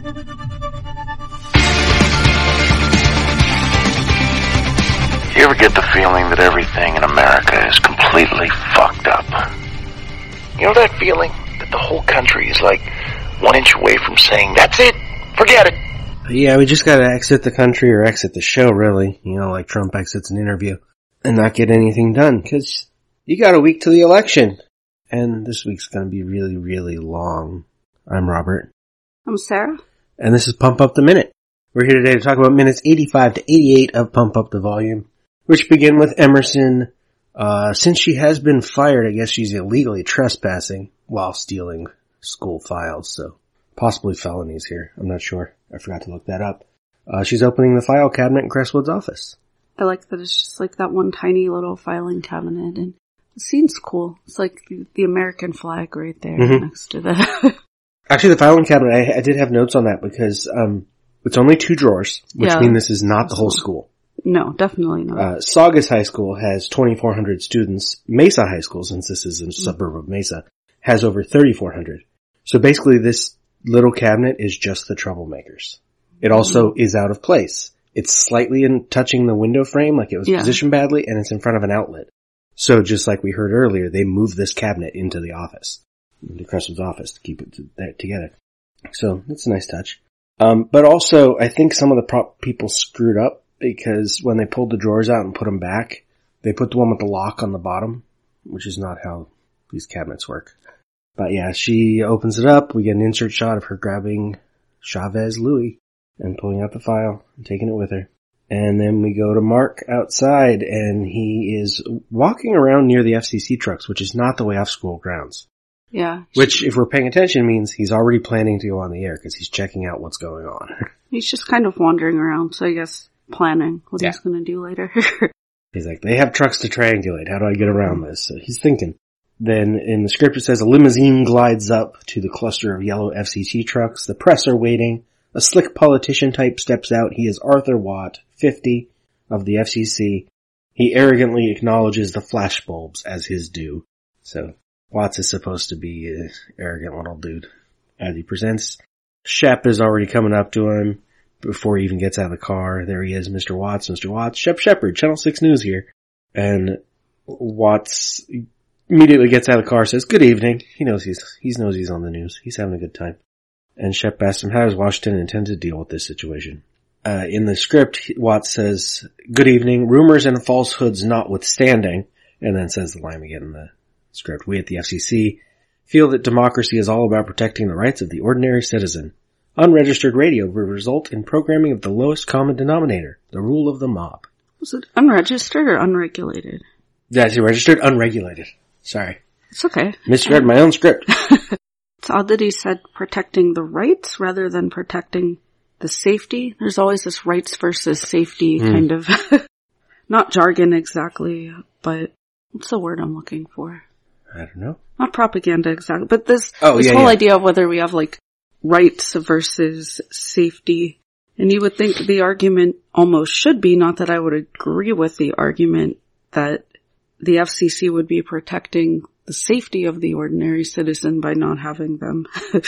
You ever get the feeling that everything in America is completely fucked up? You know that feeling that the whole country is like one inch away from saying, that's it, forget it. Yeah, we just gotta exit the country or exit the show, really. You know, like Trump exits an interview and not get anything done, cause you got a week to the election. And this week's gonna be really, really long. I'm Robert. I'm Sarah. And this is Pump Up the Minute. We're here today to talk about minutes 85 to 88 of Pump Up the Volume, which begin with Emerson. Uh, since she has been fired, I guess she's illegally trespassing while stealing school files, so possibly felonies here. I'm not sure. I forgot to look that up. Uh, she's opening the file cabinet in Creswood's office. I like that it's just like that one tiny little filing cabinet and the scene's cool. It's like the, American flag right there Mhm. next to the, Actually, the filing cabinet, I, I did have notes on that because, um, it's only two drawers, which Yeah. mean this is not the whole school. no, definitely not. Uh, Saugus High School has 2,400 students. Mesa High School, since this is a suburb of Mesa, has over 3,400. So basically this little cabinet is just the troublemakers. It also is out of place. It's slightly in touching the window frame, like it was Yeah. positioned badly, and it's in front of an outlet. So just like we heard earlier, they moved this cabinet into the office, into Creswood's office to keep it to, together. So that's a nice touch. Um, but also, I think some of the prop people screwed up because when they pulled the drawers out and put them back, they put the one with the lock on the bottom, which is not how these cabinets work. But yeah, she opens it up. We get an insert shot of her grabbing Chavez Louis and pulling out the file and taking it with her. And then we go to Mark outside and he is walking around near the FCC trucks, which is not the way off school grounds. Yeah. Which, if we're paying attention, means he's already planning to go on the air because he's checking out what's going on. He's just kind of wandering around, so I guess planning what Yeah. he's gonna do later. He's like, they have trucks to triangulate. How do I get around this? So he's thinking. Then in the script it says a limousine glides up to the cluster of yellow FCC trucks. The press are waiting. A slick politician type steps out. He is Arthur Watt, 50, of the FCC. He arrogantly acknowledges the flashbulbs as his due. So Watts is supposed to be an arrogant little dude. As he presents, Shep is already coming up to him before he even gets out of the car. There he is, Mr. Watts, Mr. Watts, Shep Shepard, Channel 6 News here. And Watts immediately gets out of the car, says, good evening. He knows he's, he knows he's on the news. He's having a good time. And Shep asks him, how does Washington intend to deal with this situation? Uh, in the script, Watts says, good evening, rumors and falsehoods notwithstanding, and then says the line again in the script. We at the FCC feel that democracy is all about protecting the rights of the ordinary citizen. Unregistered radio will result in programming of the lowest common denominator, the rule of the mob. Was it unregistered or unregulated? That's registered unregulated. Sorry. It's okay. Misread my own script. It's odd that he said protecting the rights rather than protecting the safety. There's always this rights versus safety Hmm. kind of, not jargon exactly, but what's the word I'm looking for? I don't know. Not propaganda exactly, but this, Oh, this yeah, whole yeah. idea of whether we have like rights versus safety. And you would think the argument almost should be, not that I would agree with the argument that the FCC would be protecting the safety of the ordinary citizen by not having them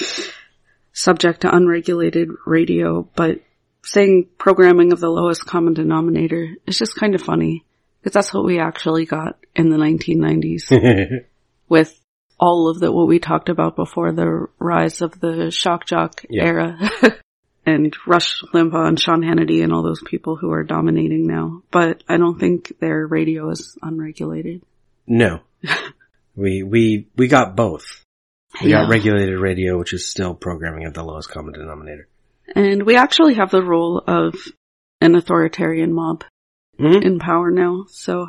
subject to unregulated radio, but saying programming of the lowest common denominator is just kind of funny because that's what we actually got in the 1990s with all of the what we talked about before the rise of the shock jock Yeah. era and Rush Limbaugh and Sean Hannity and all those people who are dominating now. But I don't think their radio is unregulated. no. We, we, we got both. We Yeah. got regulated radio, which is still programming of the lowest common denominator. And we actually have the role of an authoritarian mob Mhm. in power now. So,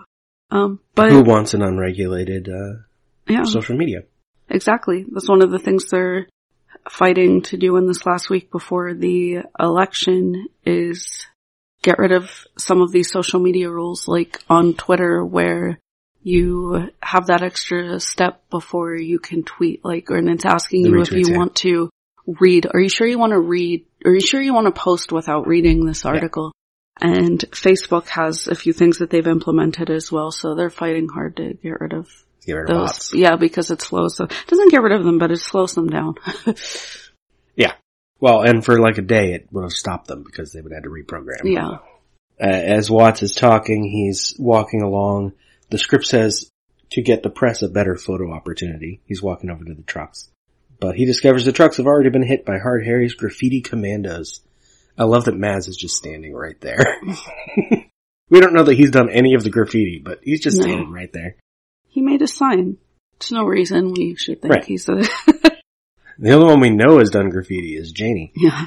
um, but Who wants an unregulated, uh, yeah, social media? exactly. That's one of the things they're fighting to do in this last week before the election is get rid of some of these social media rules like on Twitter where you have that extra step before you can tweet like and it's asking The you if you yeah. want to read are you sure you want to read are you sure you want to post without reading this article and Facebook has a few things that they've implemented as well so they're fighting hard to get rid of Get rid of those bots. yeah because it slows them it doesn't get rid of them but it slows them down Yeah. Well, and for like a day, it would have stopped them because they would have had to reprogram. Yeah. Uh, as Watts is talking, he's walking along. The script says to get the press a better photo opportunity. He's walking over to the trucks. But he discovers the trucks have already been hit by Hard Harry's graffiti commandos. I love that Mazz is just standing right there. we don't know that he's done any of the graffiti, but he's just No. standing right there. He made a sign. There's no reason we should think Right. he's a, The only one we know has done graffiti is Janie. yeah.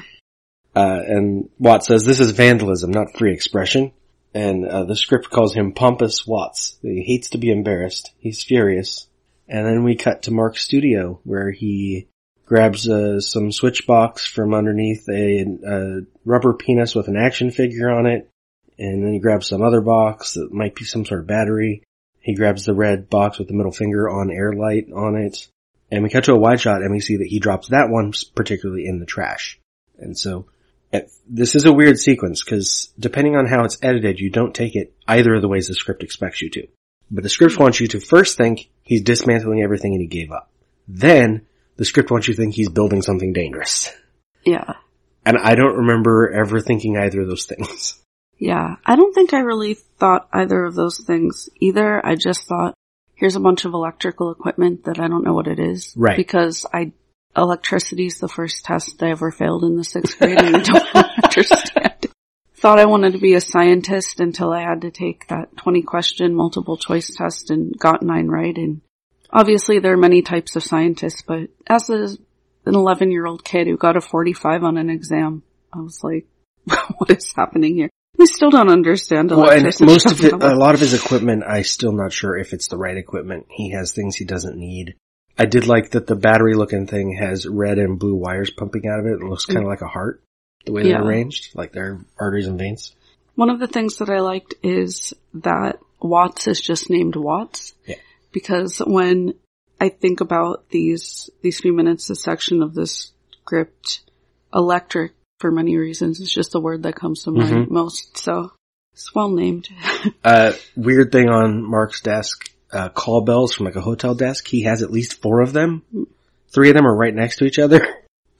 Uh, and Watts says this is vandalism, not free expression. And uh, the script calls him pompous Watts. He hates to be embarrassed. He's furious. And then we cut to Mark's studio where he grabs uh, some switch box from underneath a, a rubber penis with an action figure on it. And then he grabs some other box that might be some sort of battery. He grabs the red box with the middle finger on air light on it. And we cut to a wide shot and we see that he drops that one particularly in the trash. And so it- this is a weird sequence because depending on how it's edited, you don't take it either of the ways the script expects you to. But the script wants you to first think he's dismantling everything and he gave up. Then the script wants you to think he's building something dangerous. Yeah. And I don't remember ever thinking either of those things. Yeah. I don't think I really thought either of those things either. I just thought, here's a bunch of electrical equipment that I don't know what it is. Right. Because I, electricity's the first test I ever failed in the sixth grade and I don't understand. Thought I wanted to be a scientist until I had to take that 20 question multiple choice test and got nine right. And obviously there are many types of scientists, but as a, an 11 year old kid who got a 45 on an exam, I was like, what is happening here? We still don't understand a lot of equipment. Well, and most of it, a lot of his equipment, I still not sure if it's the right equipment. He has things he doesn't need. I did like that the battery looking thing has red and blue wires pumping out of it. It looks kind of mm. like a heart, the way Yeah. they're arranged, like they're arteries and veins. One of the things that I liked is that Watts is just named Watts. Yeah. Because when I think about these, these few minutes, this section of this script, electric, for many reasons, It's just the word that comes to mind Mhm. most. So it's well named. Uh, weird thing on Mark's desk, uh, call bells from like a hotel desk. He has at least four of them. Three of them are right next to each other.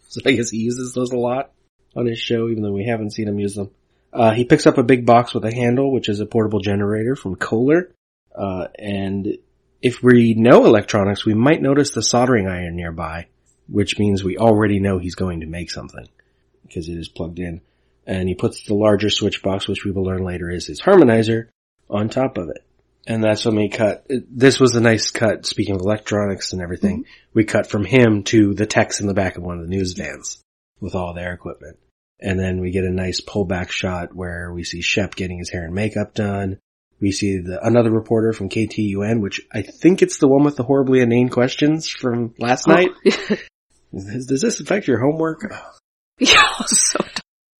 So I guess he uses those a lot on his show, even though we haven't seen him use them. Uh, he picks up a big box with a handle, which is a portable generator from Kohler. Uh, and if we know electronics, we might notice the soldering iron nearby, which means we already know he's going to make something because it is plugged in. And he puts the larger switch box, which we will learn later is his harmonizer, on top of it. And that's when we cut. This was a nice cut. Speaking of electronics and everything, mm-hmm. we cut from him to the techs in the back of one of the news vans with all their equipment. And then we get a nice pullback shot where we see Shep getting his hair and makeup done. We see the, another reporter from KTUN, which I think it's the one with the horribly inane questions from last oh. night. Does does this affect your homework? yeah, so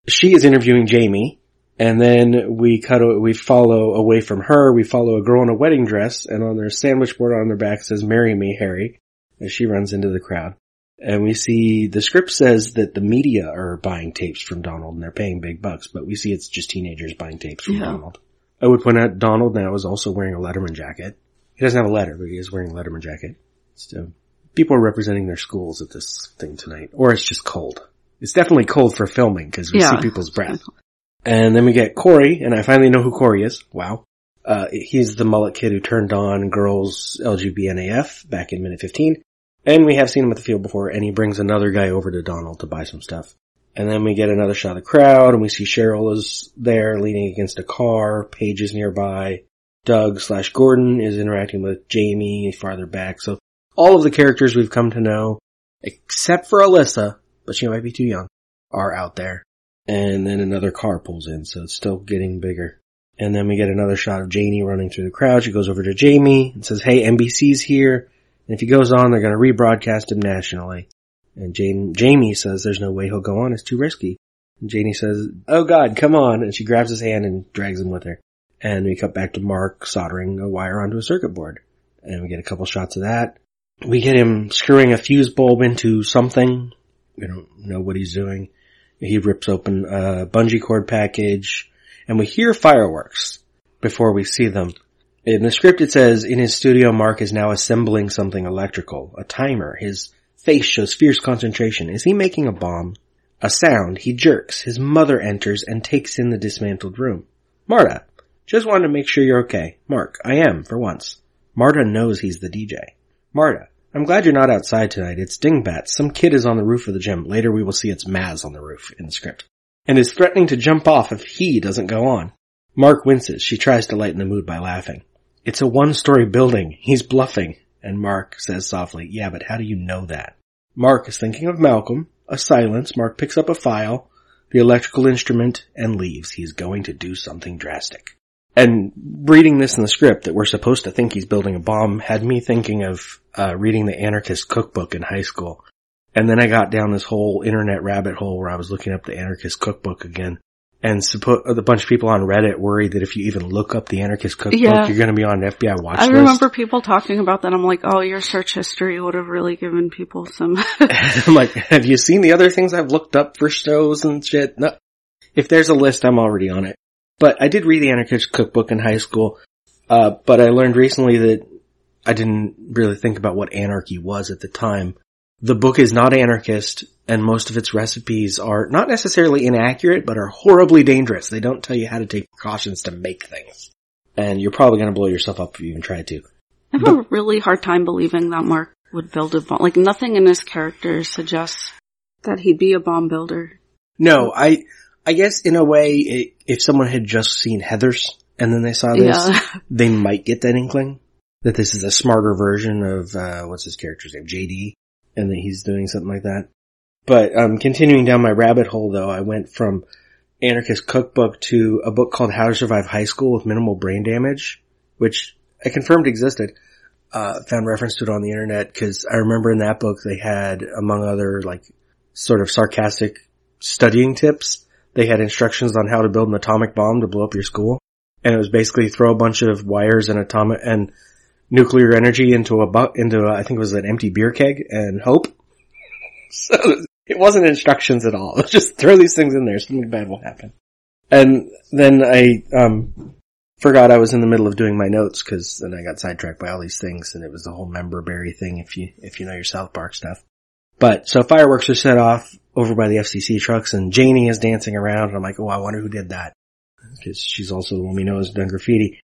she is interviewing Jamie, and then we cut, we follow away from her, we follow a girl in a wedding dress, and on their sandwich board on their back says, marry me, Harry, as she runs into the crowd. And we see, the script says that the media are buying tapes from Donald and they're paying big bucks, but we see it's just teenagers buying tapes from Yeah. Donald. I would point out Donald now is also wearing a Letterman jacket. He doesn't have a letter, but he is wearing a Letterman jacket. So, people are representing their schools at this thing tonight. Or it's just cold. It's definitely cold for filming because we Yeah. see people's breath. And then we get Corey, and I finally know who Corey is. Wow. Uh, he's the mullet kid who turned on girls LGBNAF back in minute 15. And we have seen him at the field before, and he brings another guy over to Donald to buy some stuff. And then we get another shot of the crowd, and we see Cheryl is there leaning against a car, Paige is nearby, Doug slash Gordon is interacting with Jamie farther back. So all of the characters we've come to know, except for Alyssa, but she might be too young, are out there. And then another car pulls in, so it's still getting bigger. And then we get another shot of Janie running through the crowd. She goes over to Jamie and says, hey, NBC's here. And if he goes on, they're going to rebroadcast him nationally. And Jane, Jamie says there's no way he'll go on. It's too risky. And Janie says, oh God, come on. And she grabs his hand and drags him with her. And we cut back to Mark soldering a wire onto a circuit board. And we get a couple shots of that. We get him screwing a fuse bulb into something. We don't know what he's doing. He rips open a bungee cord package and we hear fireworks before we see them. In the script it says, in his studio Mark is now assembling something electrical, a timer. His face shows fierce concentration. Is he making a bomb? A sound, he jerks. His mother enters and takes in the dismantled room. Marta, just wanted to make sure you're okay. Mark, I am, for once. Marta knows he's the DJ. Marta, I'm glad you're not outside tonight. It's dingbats. Some kid is on the roof of the gym. Later we will see it's Mazz on the roof in the script. And is threatening to jump off if he doesn't go on. Mark winces. She tries to lighten the mood by laughing. It's a one-story building. He's bluffing. And Mark says softly, yeah, but how do you know that? Mark is thinking of Malcolm. A silence. Mark picks up a file, the electrical instrument, and leaves. He's going to do something drastic. And reading this in the script that we're supposed to think he's building a bomb had me thinking of uh, reading the anarchist cookbook in high school. And then I got down this whole internet rabbit hole where I was looking up the anarchist cookbook again. And suppo- a bunch of people on Reddit worried that if you even look up the anarchist cookbook, Yeah. you're going to be on an FBI watch I list. remember people talking about that. I'm like, oh, your search history would have really given people some. I'm like, have you seen the other things I've looked up for shows and shit? No. If there's a list, I'm already on it. But I did read the Anarchist Cookbook in high school, uh, but I learned recently that I didn't really think about what anarchy was at the time. The book is not anarchist, and most of its recipes are not necessarily inaccurate, but are horribly dangerous. They don't tell you how to take precautions to make things. And you're probably gonna blow yourself up if you even try to. I have a really hard time believing that Mark would build a bomb. Like nothing in his character suggests that he'd be a bomb builder. No, I, I guess in a way, i if someone had just seen Heathers and then they saw this, Yeah. they might get that inkling that this is a smarter version of, uh, what's his character's name? JD. And that he's doing something like that. But, um, continuing down my rabbit hole though, I went from anarchist cookbook to a book called How to Survive High School with Minimal Brain Damage, which I confirmed existed. Uh, found reference to it on the internet because I remember in that book they had, among other like sort of sarcastic studying tips, they had instructions on how to build an atomic bomb to blow up your school. And it was basically throw a bunch of wires and atomic and nuclear energy into a bu- into a, I think it was an empty beer keg and hope. So it wasn't instructions at all. Just throw these things in there, something bad will happen. And then I um forgot I was in the middle of doing my notes because then I got sidetracked by all these things and it was the whole member berry thing if you if you know your South Park stuff. But so fireworks are set off over by the FCC trucks and Janie is dancing around and I'm like, oh, I wonder who did that because she's also the one we know has done graffiti.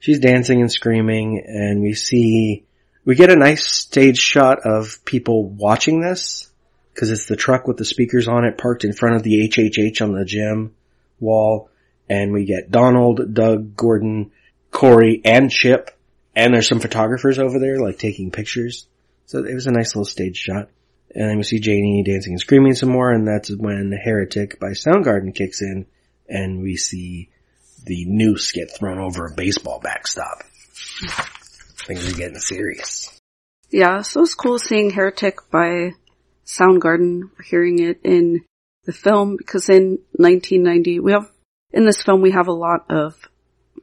She's dancing and screaming and we see, we get a nice stage shot of people watching this because it's the truck with the speakers on it parked in front of the HHH on the gym wall and we get Donald, Doug, Gordon, Corey, and Chip and there's some photographers over there like taking pictures. So it was a nice little stage shot. And then we see Janie dancing and screaming some more, and that's when Heretic by Soundgarden kicks in, and we see the noose get thrown over a baseball backstop. Things are getting serious. Yeah, so it's cool seeing Heretic by Soundgarden, hearing it in the film, because in 1990, we have, in this film we have a lot of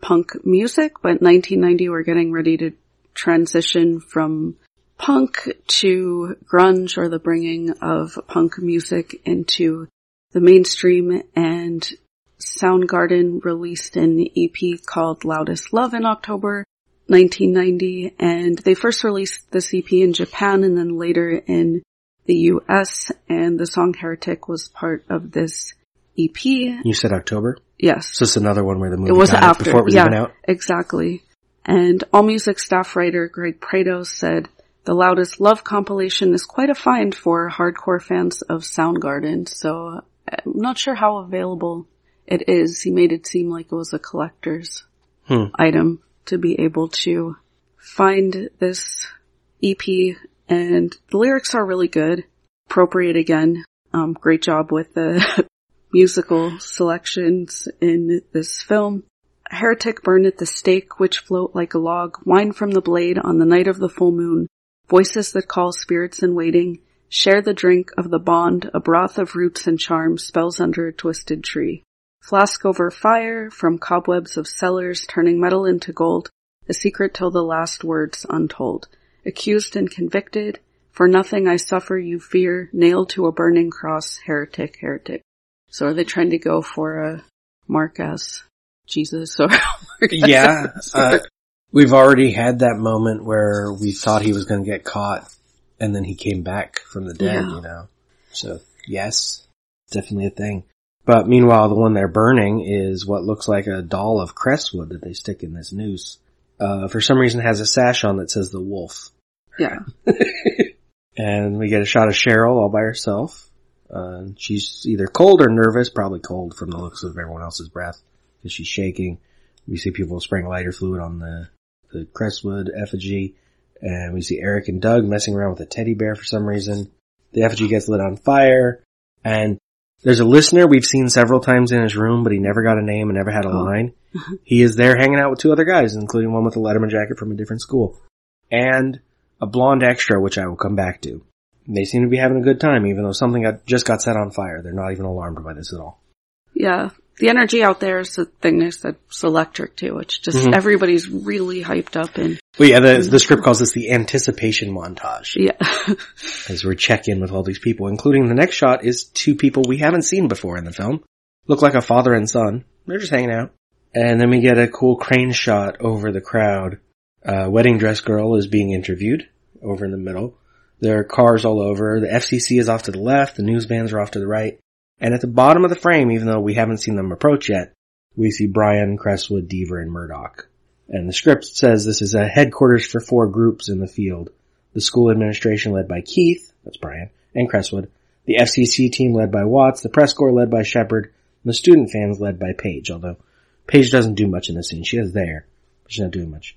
punk music, but 1990 we're getting ready to transition from punk to grunge or the bringing of punk music into the mainstream and Soundgarden released an EP called Loudest Love in October 1990 and they first released this EP in Japan and then later in the US and the song Heretic was part of this EP. You said October? Yes. So it's another one where the movie It was after. before it was yeah, even out? exactly. And AllMusic staff writer Greg Prados said, the Loudest Love compilation is quite a find for hardcore fans of Soundgarden, so I'm not sure how available it is. He made it seem like it was a collector's Hmm. item to be able to find this EP and the lyrics are really good. Appropriate again. Um, great job with the musical selections in this film. Heretic burn at the stake witch float like a log, wine from the blade on the night of the full moon, voices that call spirits in waiting, share the drink of the bond, a broth of roots and charms spells under a twisted tree. Flask over fire, from cobwebs of cellars turning metal into gold, a secret till the last words untold. Accused and convicted, for nothing I suffer you fear, nailed to a burning cross, heretic, heretic. So are they trying to go for a Mark as Jesus or Mark Yeah. Uh, we've already had that moment where we thought he was going to get caught and then he came back from the dead, Yeah. you know. So, yes. definitely a thing. But meanwhile, the one they're burning is what looks like a doll of Creswood that they stick in this noose. Uh, for some reason has a sash on that says the wolf. Yeah. And we get a shot of Cheryl all by herself. Uh, she's either cold or nervous, probably cold from the looks of everyone else's breath, because she's shaking. We see people spraying lighter fluid on the, the Creswood effigy, and we see Eric and Doug messing around with a teddy bear for some reason. The effigy gets lit on fire, and there's a listener we've seen several times in his room, but he never got a name and never had a Oh. line. he is there hanging out with two other guys, including one with a Letterman jacket from a different school. And a blonde extra, which I will come back to. They seem to be having a good time, even though something got, just got set on fire. They're not even alarmed by this at all. Yeah. The energy out there is the thing it's electric too. It's just Mhm. everybody's really hyped up and But yeah, the, the script calls this the anticipation montage, yeah. as we check in with all these people, including the next shot is two people we haven't seen before in the film. Look like a father and son. They're just hanging out. And then we get a cool crane shot over the crowd. Uh, wedding dress girl is being interviewed over in the middle. There are cars all over. The FCC is off to the left. The news vans are off to the right. And at the bottom of the frame, even though we haven't seen them approach yet, we see Brian, Creswood, Deaver, and Murdoch. And the script says this is a headquarters for four groups in the field. The school administration led by Keith, that's Brian, and Creswood. The FCC team led by Watts. The press corps led by Shepard. And the student fans led by Paige, although Paige doesn't do much in the scene. She is there, but she's not doing much.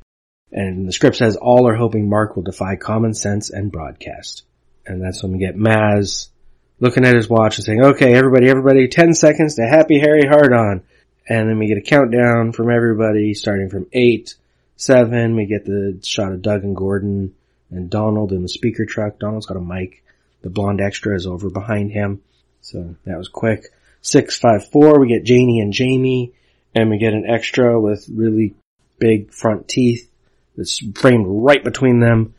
And the script says all are hoping Mark will defy common sense and broadcast. And that's when we get Mazz looking at his watch and saying, okay, everybody, everybody, 10 seconds to Happy Harry Hard On. And then we get a countdown from everybody starting from 8, 7, we get the shot of Doug and Gordon and Donald in the speaker truck. Donald's got a mic. The blonde extra is over behind him. So that was quick. 6, 5, 4, we get Janie and Jamie and we get an extra with really big front teeth that's framed right between them.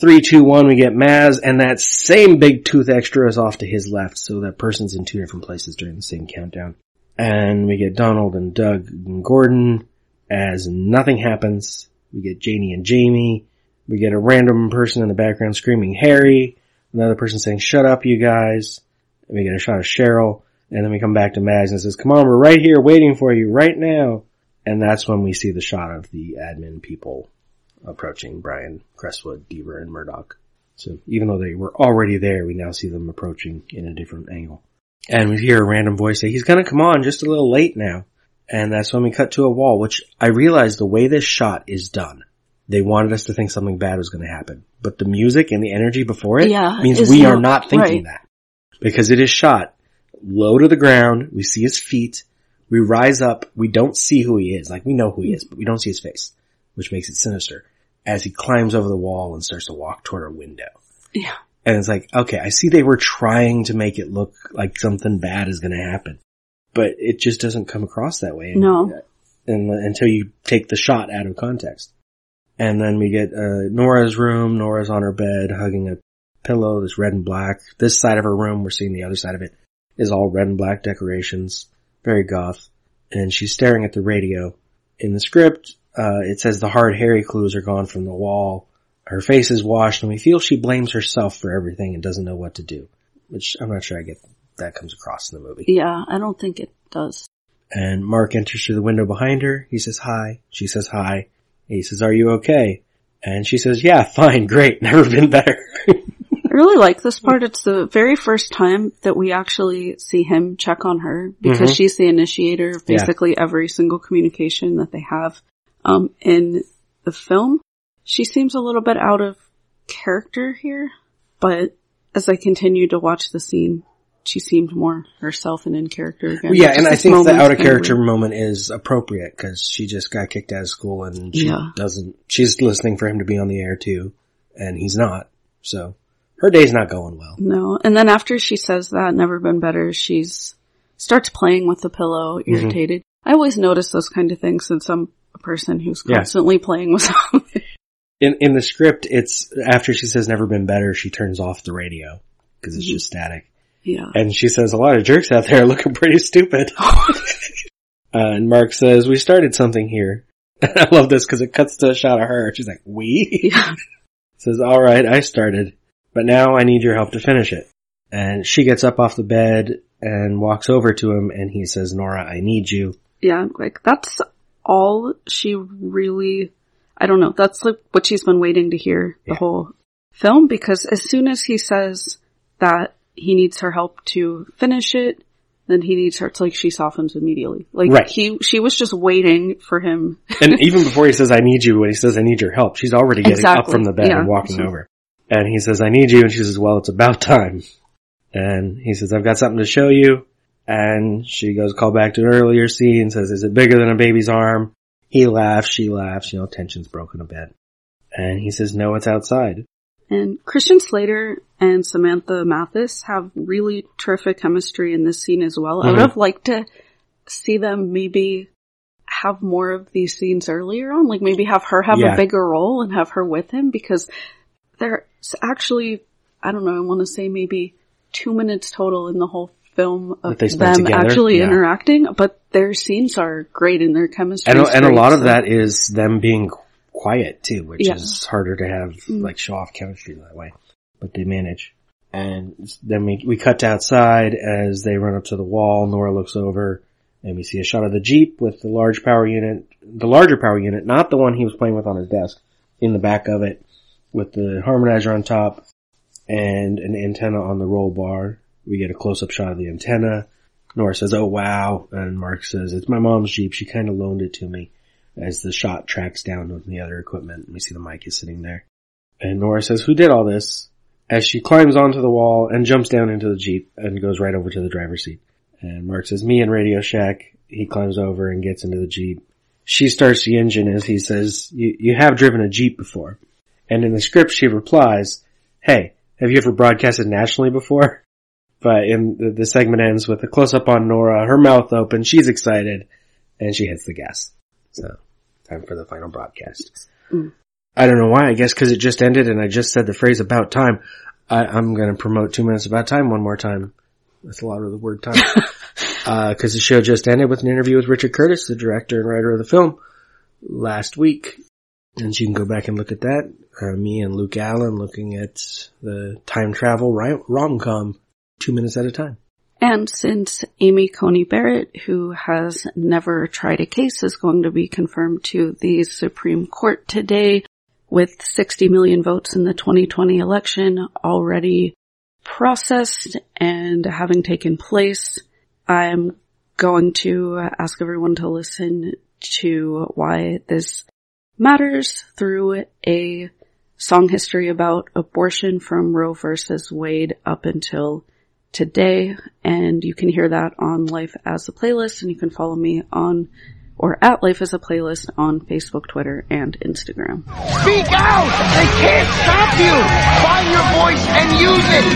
Three, two, one, we get Mazz, and that same big tooth extra is off to his left, so that person's in two different places during the same countdown. And we get Donald and Doug and Gordon as nothing happens. We get Janie and Jamie. We get a random person in the background screaming Harry. Another person saying, shut up, you guys. And we get a shot of Cheryl. And then we come back to Mazz and says, come on, we're right here waiting for you right now. And that's when we see the shot of the admin people approaching Brian, Creswood, Deaver, and Murdoch. So even though they were already there, we now see them approaching in a different angle. And we hear a random voice say, he's gonna come on just a little late now. And that's when we cut to a wall, which I realized the way this shot is done, they wanted us to think something bad was gonna happen. But the music and the energy before it Yeah, means we are not- not thinking right. that. Because it is shot low to the ground, we see his feet, we rise up, we don't see who he is, like we know who he is, but we don't see his face, which makes it sinister, as he climbs over the wall and starts to walk toward a window. Yeah. And it's like, okay, I see they were trying to make it look like something bad is gonna happen. But it just doesn't come across that way. No. And, until you take the shot out of context. And then we get, uh, Nora's room. Nora's on her bed hugging a pillow that's red and black. This side of her room, we're seeing the other side of it, is all red and black decorations. Very goth. And she's staring at the radio. In the script, uh, it says the hard Harry clues are gone from the wall. Her face is washed and we feel she blames herself for everything and doesn't know what to do. Which I'm not sure I get that comes across in the movie. Yeah, I don't think it does. And Mark enters through the window behind her. He says hi. She says hi. He says, are you okay? And she says, yeah, fine, great, never been better. I really like this part. It's the very first time that we actually see him check on her because Mhm. she's the initiator of Yeah. basically every single communication that they have. Um, in the film, she seems a little bit out of character here, but as I continued to watch the scene, she seemed more herself and in character again. yeah, and I think the out of character weird. moment is appropriate because she just got kicked out of school and she Yeah. doesn't, she's listening for him to be on the air too, and he's not. So her day's not going well. No, and then after she says that, never been better, she's starts playing with the pillow, Mm-hmm. irritated. I always notice those kind of things since I'm a person who's Yeah. constantly playing with something. In, in the script, it's after she says never been better, she turns off the radio because it's just static. yeah. And she says, a lot of jerks out there are looking pretty stupid. uh, and Mark says, we started something here. I love this because it cuts to a shot of her. She's like, we? yeah. says, alright, I started, but now I need your help to finish it. And she gets up off the bed and walks over to him and he says, Nora, I need you. Yeah, like that's all she really, I don't know, that's like what she's been waiting to hear the Yeah. whole film because as soon as he says that he needs her help to finish it, then he needs her, it's like she softens immediately. Like Right. he, she was just waiting for him. And even before he says, I need you, when he says, I need your help, she's already getting up from the bed yeah. and walking over. And he says, I need you. And she says, well, it's about time. And he says, I've got something to show you. And she goes, call back to an earlier scene, says, is it bigger than a baby's arm? He laughs, she laughs, you know, tension's broken a bit. And he says, no, it's outside. And Christian Slater and Samantha Mathis have really terrific chemistry in this scene as well. I mm-hmm. would have liked to see them maybe have more of these scenes earlier on, like maybe have her have Yeah. a bigger role and have her with him because there's actually, I don't know, I want to say maybe two minutes total in the whole film of them together, actually yeah. interacting, but their scenes are great and their chemistry And, and a lot of that is them being quiet too, which Yeah. is harder to have, Mm. like show off chemistry that way. But they manage. And then we, we cut to outside as they run up to the wall. Nora looks over and we see a shot of the Jeep with the large power unit, the larger power unit, not the one he was playing with on his desk, in the back of it with the harmonizer on top and an antenna on the roll bar. We get a close up shot of the antenna. Nora says, oh wow. And Mark says, it's my mom's Jeep. She kind of loaned it to me as the shot tracks down with the other equipment. We see the mic is sitting there. And Nora says, who did all this? As she climbs onto the wall and jumps down into the Jeep and goes right over to the driver's seat. And Mark says, me and Radio Shack. He climbs over and gets into the Jeep. She starts the engine as he says, you, you have driven a Jeep before. And in the script she replies, hey, have you ever broadcasted nationally before? But in the, the segment ends with a close up on Nora, her mouth open, she's excited, and she hits the gas. So, time for the final broadcast. Mm. I don't know why, I guess cause it just ended and I just said the phrase about time. I, I'm gonna promote two minutes about time one more time. That's a lot of the word time. uh, cause the show just ended with an interview with Richard Curtis, the director and writer of the film, last week. And you can go back and look at that. Uh, me and Luke Allen looking at the time travel rom-com two minutes at a time. And since Amy Coney Barrett, who has never tried a case, is going to be confirmed to the Supreme Court today with 60 million votes in the 2020 election already processed and having taken place, I'm going to ask everyone to listen to why this matters through a song history about abortion from Roe versus Wade up until today, and you can hear that on Life as a Playlist, and you can follow me on or at Life as a Playlist on Facebook, Twitter, and Instagram. Speak out! They can't stop you! Find your voice and use it!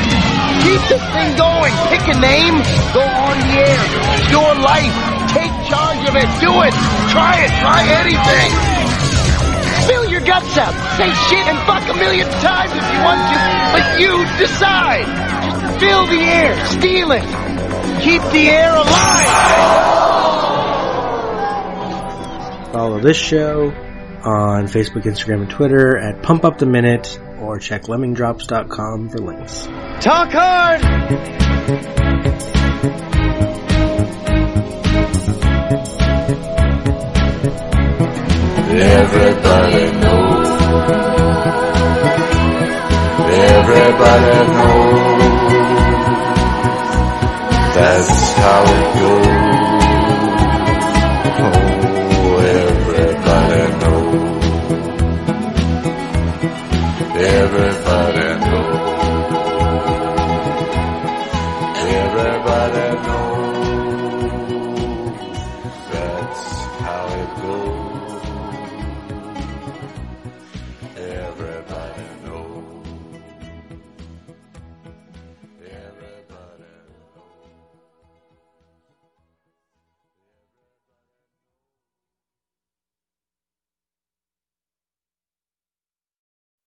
Keep this thing going! Pick a name, go on the air. Your life. Take charge of it. Do it! Try it! Try anything! Spill your guts out! Say shit and fuck a million times if you want to, but you decide! Just fill the air, steal it! Keep the air alive! Follow this show on Facebook, Instagram, and Twitter at Pump Up the Minute or check lemmingdrops.com for links. Talk hard! Everybody knows. Everybody knows. That's how it goes.